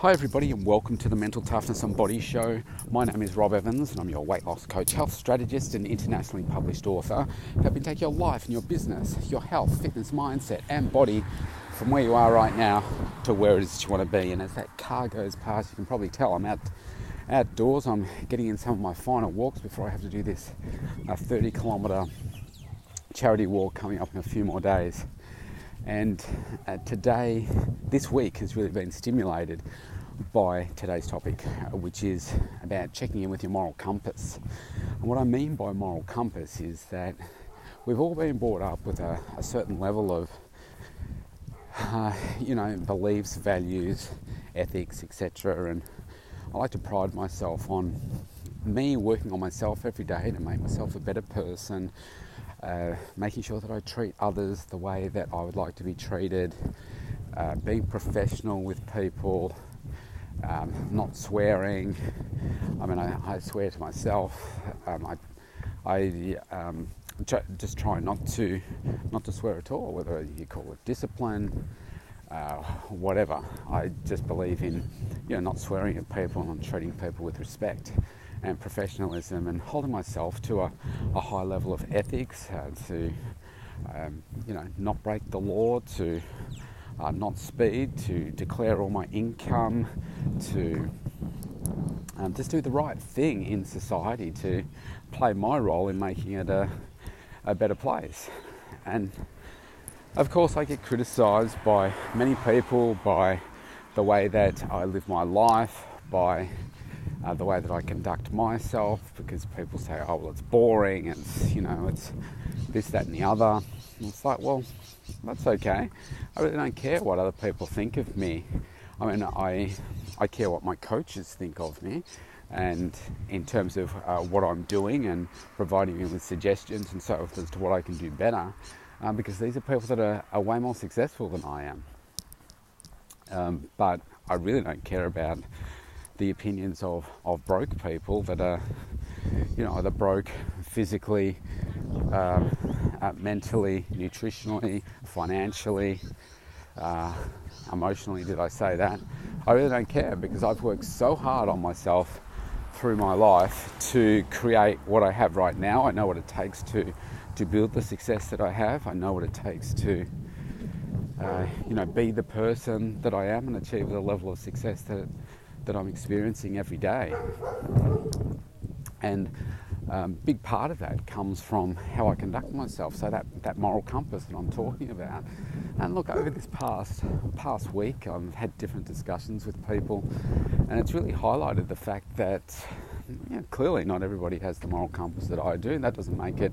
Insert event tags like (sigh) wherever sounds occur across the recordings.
Hi, everybody, and welcome to the Mental Toughness and Body Show. My name is Rob Evans, and I'm your weight loss coach, health strategist, and internationally published author, helping take your life and your business, your health, fitness, mindset, and body from where you are right now to where it is you want to be. And as that car goes past, you can probably tell I'm out outdoors. I'm getting in some of my final walks before I have to do this uh, 30 kilometre charity walk coming up in a few more days. And uh, today, this week has really been stimulated by today's topic, which is about checking in with your moral compass. And what I mean by moral compass is that we've all been brought up with a, a certain level of, uh, you know, beliefs, values, ethics, etc. And I like to pride myself on me working on myself every day to make myself a better person, uh, making sure that I treat others the way that I would like to be treated, uh, being professional with people, um, not swearing. I mean, I, I swear to myself. Um, I, I um, just try not to not to swear at all, whether you call it discipline, uh, whatever. I just believe in you know not swearing at people and treating people with respect and professionalism and holding myself to a, a high level of ethics, uh, to um, you know not break the law, to uh, not speed, to declare all my income, to um, just do the right thing in society, to play my role in making it a, a better place. And of course, I get criticised by many people by the way that I live my life, by uh, the way that I conduct myself because people say, oh, well, it's boring, it's, you know, it's this, that, and the other. And it's like, well, that's okay. I really don't care what other people think of me. I mean, I, I care what my coaches think of me, and in terms of uh, what I'm doing and providing me with suggestions and so forth as to what I can do better, um, because these are people that are, are, way more successful than I am. Um, but I really don't care about the opinions of, of broke people that are, you know, either broke physically, um, uh, mentally, nutritionally, financially, uh, emotionally. Did I say that? I really don't care because I've worked so hard on myself through my life to create what I have right now. I know what it takes to to build the success that I have. I know what it takes to uh, you know be the person that I am and achieve the level of success that that I'm experiencing every day. And um, big part of that comes from how I conduct myself. So that, that moral compass that I'm (laughs) talking about. And look, over this past past week, I've had different discussions with people, and it's really highlighted the fact that clearly not everybody has the moral compass that I do. That doesn't make it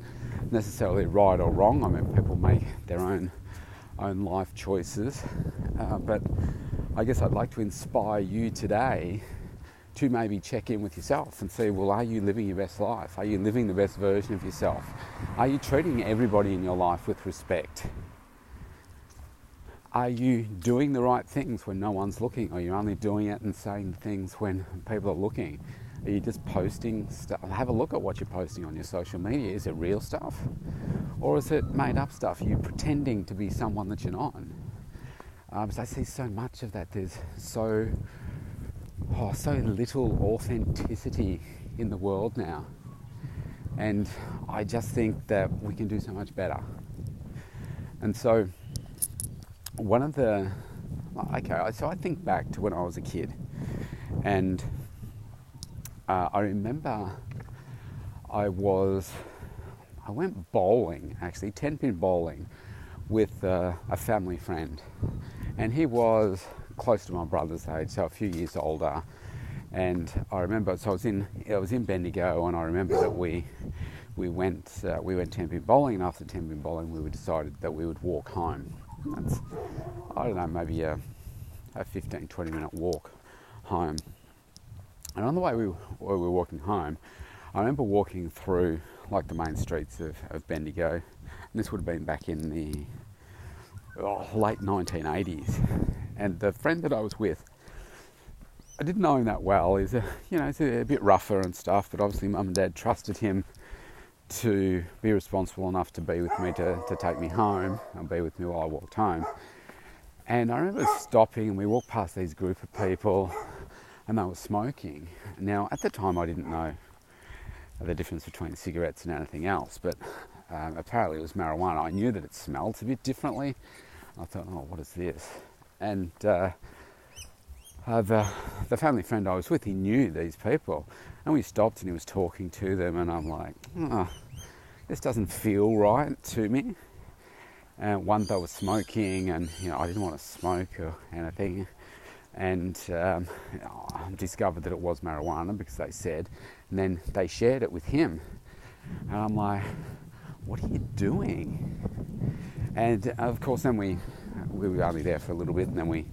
necessarily right or wrong. I mean, people make their own own life choices, uh, but I guess I'd like to inspire you today to maybe check in with yourself and say, well, are you living your best life? Are you living the best version of yourself? Are you treating everybody in your life with respect? Are you doing the right things when no one's looking? Are you only doing it and saying things when people are looking? Are you just posting stuff? Have a look at what you're posting on your social media. Is it real stuff? Or is it made up stuff? Are you pretending to be someone that you're not? Um, so I see so much of that. There's so oh, so little authenticity in the world now, and I just think that we can do so much better. And so, one of the okay, so I think back to when I was a kid, and uh, I remember I was I went bowling actually, ten pin bowling, with uh, a family friend and he was close to my brother's age, so a few years older. And I remember, so I was in, I was in Bendigo, and I remember that we we went uh, we went ten pin bowling, and after ten pin bowling, we decided that we would walk home. That's I don't know, maybe a, a 15, 20 minute walk home. And on the way we, we were walking home, I remember walking through like the main streets of, of Bendigo, and this would have been back in the oh, late 1980s. And the friend that I was with, I didn't know him that well. He's a, you know, he's a, a bit rougher and stuff, but obviously mum and dad trusted him to be responsible enough to be with me to, to take me home and be with me while I walked home. And I remember stopping, and we walked past these group of people, and they were smoking. Now, at the time, I didn't know the difference between cigarettes and anything else, but um, apparently it was marijuana. I knew that it smelled a bit differently. I thought, oh, what is this? And uh, uh, the, the family friend I was with, he knew these people. And we stopped and he was talking to them, and I'm like, oh, this doesn't feel right to me. And one, they were smoking, and you know, I didn't want to smoke or anything. And um, I discovered that it was marijuana because they said, and then they shared it with him. And I'm like, what are you doing? And of course, then we we were only there for a little bit, and then we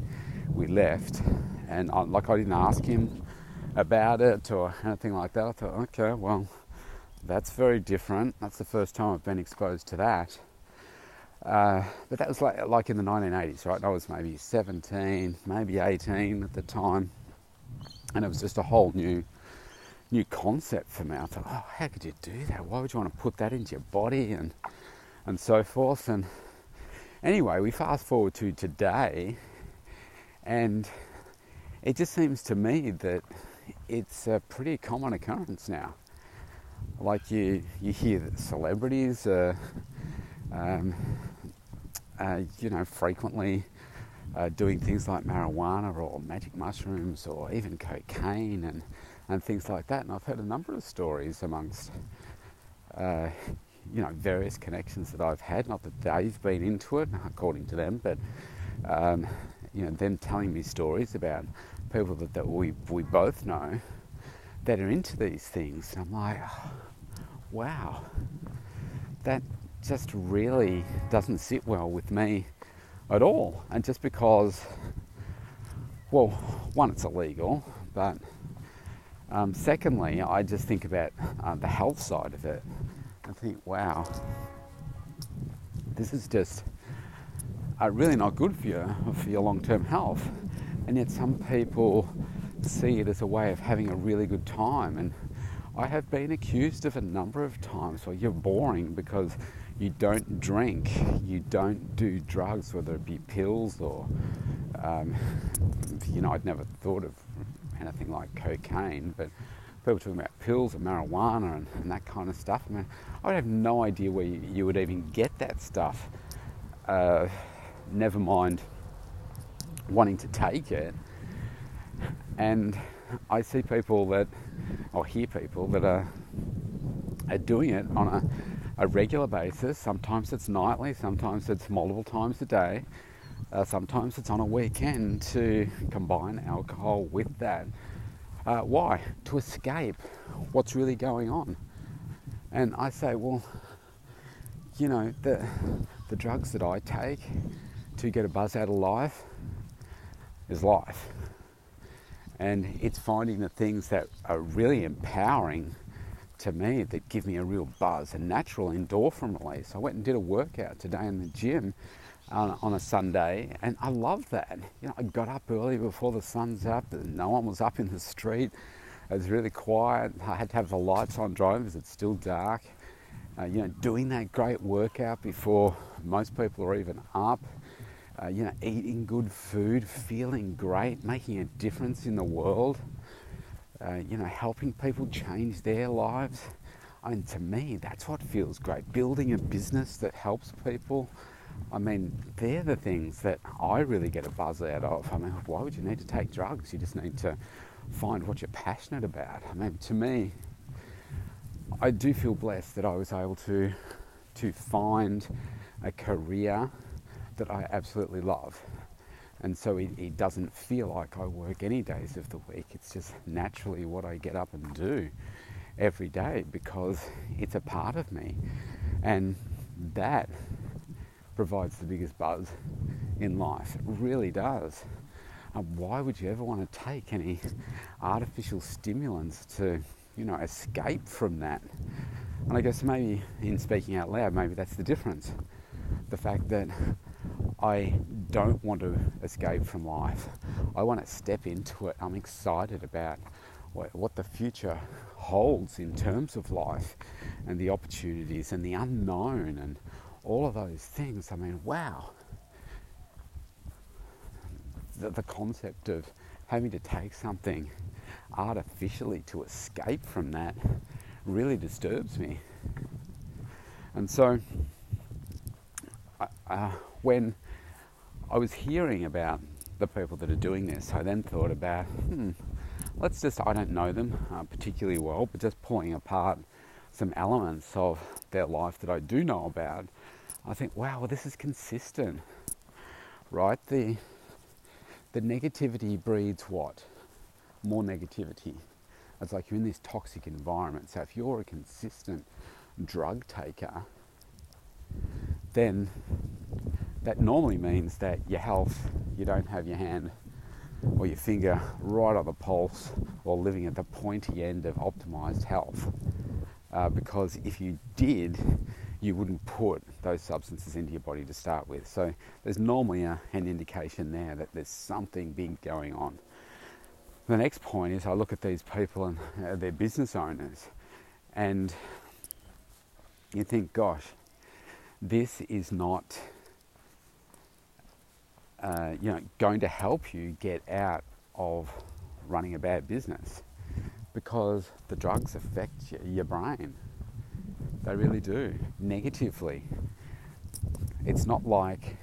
we left. And I, like I didn't ask him about it or anything like that. I thought, okay, well, that's very different. That's the first time I've been exposed to that. Uh, but that was like like in the 1980s, right? I was maybe 17, maybe 18 at the time, and it was just a whole new new concept for me. I thought, oh, how could you do that? Why would you want to put that into your body and and so forth? And anyway, we fast forward to today, and it just seems to me that it's a pretty common occurrence now. Like you, you hear that celebrities are, um, you know, frequently uh, doing things like marijuana or magic mushrooms or even cocaine and and things like that. And I've heard a number of stories amongst, uh, you know, various connections that I've had. Not that they've been into it, (laughs) according to them, but um, you know, them telling me stories about people that, that we we both know that are into these things. And I'm like, oh, wow, that just really doesn't sit well with me at all. And just because, well, one, it's illegal, but um, secondly, I just think about uh, the health side of it. I think, wow, this is just uh, really not good for you for your long-term health. And yet, some people see it as a way of having a really good time. And I have been accused of a number of times, well, you're boring because you don't drink, you don't do drugs, whether it be pills or, um, you know, I'd never thought of anything like cocaine, but people talking about pills and marijuana and, and, that kind of stuff. I mean, I would have no idea where you, you would even get that stuff. Uh, never mind wanting to take it. And I see people that, or hear people that are, are doing it on a, a regular basis. Sometimes it's nightly, sometimes it's multiple times a day. Uh, sometimes it's on a weekend to combine alcohol with that. Uh, why? To escape what's really going on. And I say, well, you know, the, the drugs that I take to get a buzz out of life is life. And it's finding the things that are really empowering to me that give me a real buzz, a natural endorphin release. I went and did a workout today in the gym on, on a Sunday, and I love that. You know, I got up early before the sun's up, and no one was up in the street. It was really quiet. I had to have the lights on driving because it's still dark. Uh, you know, doing that great workout before most people are even up. Uh, you know, eating good food, feeling great, making a difference in the world. Uh, you know, helping people change their lives. I mean, to me, that's what feels great. Building a business that helps people, I mean, they're the things that I really get a buzz out of. I mean, why would you need to take drugs? You just need to find what you're passionate about. I mean, to me, I do feel blessed that I was able to to find a career that I absolutely love. And so it, it, doesn't feel like I work any days of the week. It's just naturally what I get up and do every day because it's a part of me. And that provides the biggest buzz in life. It really does. And why would you ever want to take any artificial stimulants to, you know, escape from that? And I guess maybe in speaking out loud, maybe that's the difference. The fact that I don't want to escape from life. I want to step into it. I'm excited about what, what the future holds in terms of life and the opportunities and the unknown and all of those things. I mean, wow. the, the concept of having to take something artificially to escape from that really disturbs me. And so, uh, when I was hearing about the people that are doing this, I then thought about, hmm, let's just, I don't know them uh, particularly well, but just pulling apart some elements of their life that I do know about, I think, wow, well, this is consistent, right? The, the negativity breeds what? More negativity. It's like you're in this toxic environment. So if you're a consistent drug taker, then that normally means that your health, you don't have your hand or your finger right on the pulse or living at the pointy end of optimized health. Uh, because if you did, you wouldn't put those substances into your body to start with. So there's normally a, an indication there that there's something big going on. The next point is I look at these people and uh, they're business owners, and you think, gosh, this is not uh, you know, going to help you get out of running a bad business because the drugs affect your brain. They really do, negatively. It's not like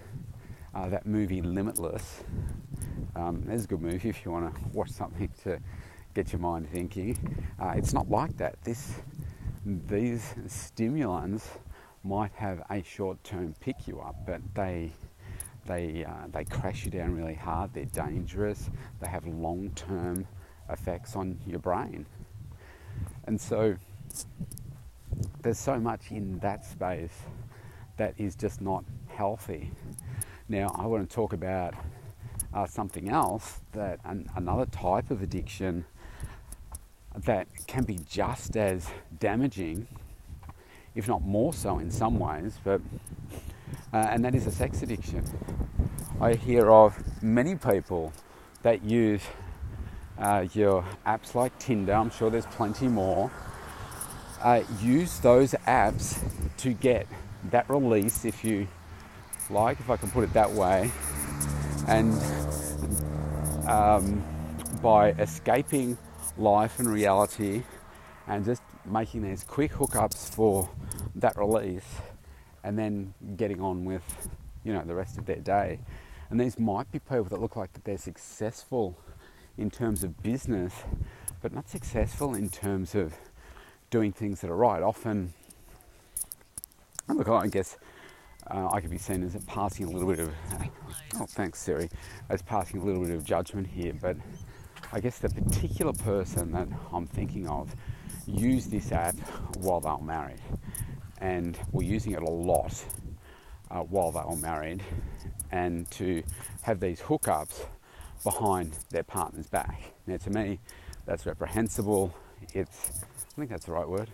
uh, that movie Limitless. Um, there's a good movie if you want to watch something to get your mind thinking. Uh, it's not like that. This, these stimulants might have a short-term pick you up, but they they, uh, they crash you down really hard, they're dangerous, they have long term effects on your brain. And so there's so much in that space that is just not healthy. Now, I want to talk about uh, something else that an, another type of addiction that can be just as damaging, if not more so in some ways, but uh, and that is a sex addiction. I hear of many people that use uh, your apps like Tinder, I'm sure there's plenty more, uh, use those apps to get that release, if you like, if I can put it that way, and um, by escaping life and reality and just making these quick hookups for that release and then getting on with you know the rest of their day. And these might be people that look like that they're successful in terms of business but not successful in terms of doing things that are right often look i guess uh, I could be seen as passing a little bit of, oh, thanks, Siri, as passing a little bit of judgment here. But I guess the particular person that I'm thinking of used this app while they were married and were using it a lot uh, while they were married, and to have these hookups behind their partner's back. Now, to me, that's reprehensible. It's, I think that's the right word.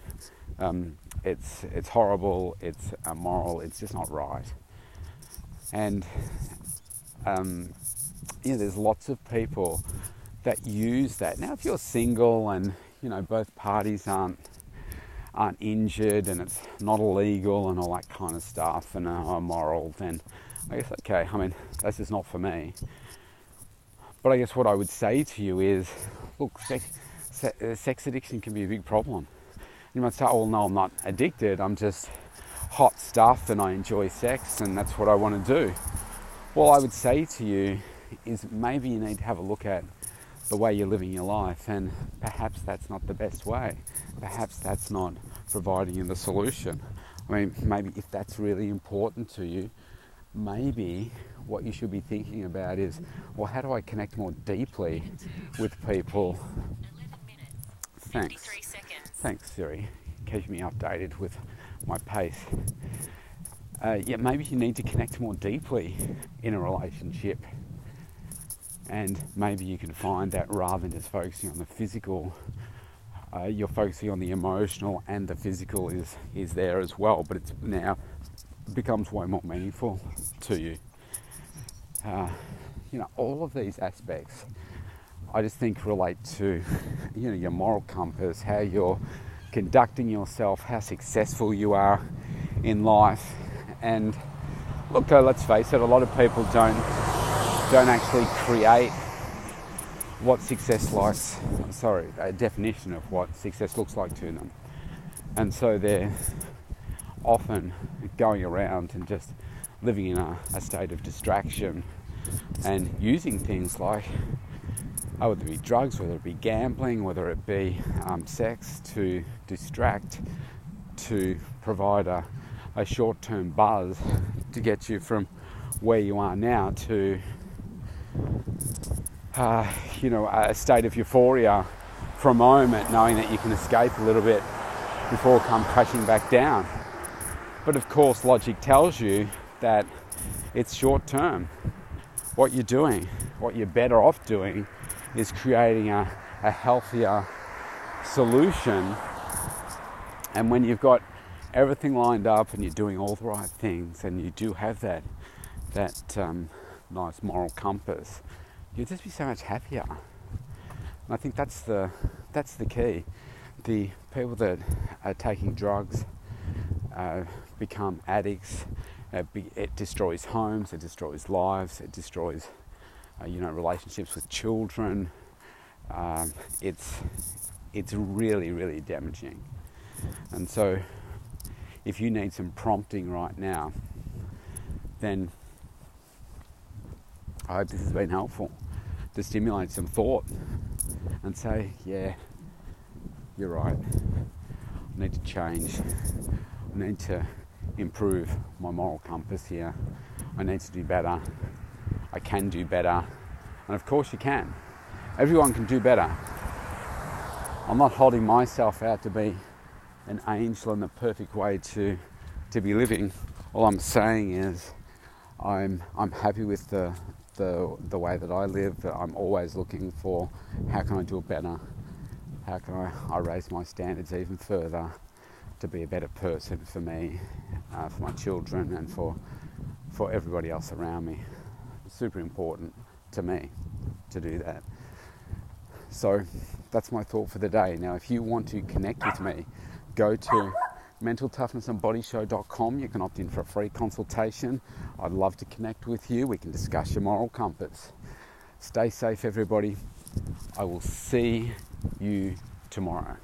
Um, it's it's horrible. It's immoral. It's just not right. And um, you know, there's lots of people that use that. Now, if you're single and you know both parties aren't aren't injured and it's not illegal and all that kind of stuff and are moral, then I guess okay. I mean, that's just not for me. But I guess what I would say to you is, look, sex, uh, sex addiction can be a big problem. You might say, oh, no, I'm not addicted. I'm just hot stuff and I enjoy sex and that's what I want to do. Well, I would say to you is maybe you need to have a look at the way you're living your life, and perhaps that's not the best way. Perhaps that's not providing you the solution. I mean, maybe if that's really important to you, maybe what you should be thinking about is well, how do I connect more deeply with people? Thanks. Thanks, Siri. Keeping me updated with my pace. Uh, yeah, maybe you need to connect more deeply in a relationship and maybe you can find that rather than just focusing on the physical uh, you're focusing on the emotional and the physical is is there as well but it's now becomes way more meaningful to you uh, you know all of these aspects I just think relate to you know your moral compass how you're conducting yourself how successful you are in life and look let's face it a lot of people don't don't actually create what success likes, sorry, a definition of what success looks like to them. And so they're often going around and just living in a, a state of distraction and using things like oh, whether it be drugs, whether it be gambling, whether it be um, sex to distract, to provide a, a short term buzz to get you from where you are now to uh, you know a state of euphoria for a moment knowing that you can escape a little bit before come crashing back down. But of course logic tells you that it's short term what you're doing what you're better off doing is creating a, a healthier solution and when you've got everything lined up and you're doing all the right things and you do have that that um, nice moral compass, you'll just be so much happier. And I think that's the that's the key. The people that are taking drugs uh, become addicts. It destroys homes. It destroys lives. It destroys, uh, you know, relationships with children. Um, it's it's really really damaging. And so, if you need some prompting right now, then I hope this has been helpful to stimulate some thought and say, yeah, you're right. I need to change. I need to improve my moral compass here. I need to do better. I can do better. And of course, you can. Everyone can do better. I'm not holding myself out to be an angel and the perfect way to, to be living. All I'm saying is I'm, I'm happy with the, the, the way that I live. I'm always looking for how can I do it better? How can I, I raise my standards even further to be a better person for me, uh, for my children, and for, for everybody else around me? It's super important to me to do that. So that's my thought for the day. Now, if you want to connect with me, go to mentaltoughnessandbodyshow.com. You can opt in for a free consultation. I'd love to connect with you. We can discuss your moral compass. Stay safe, everybody. I will see you tomorrow.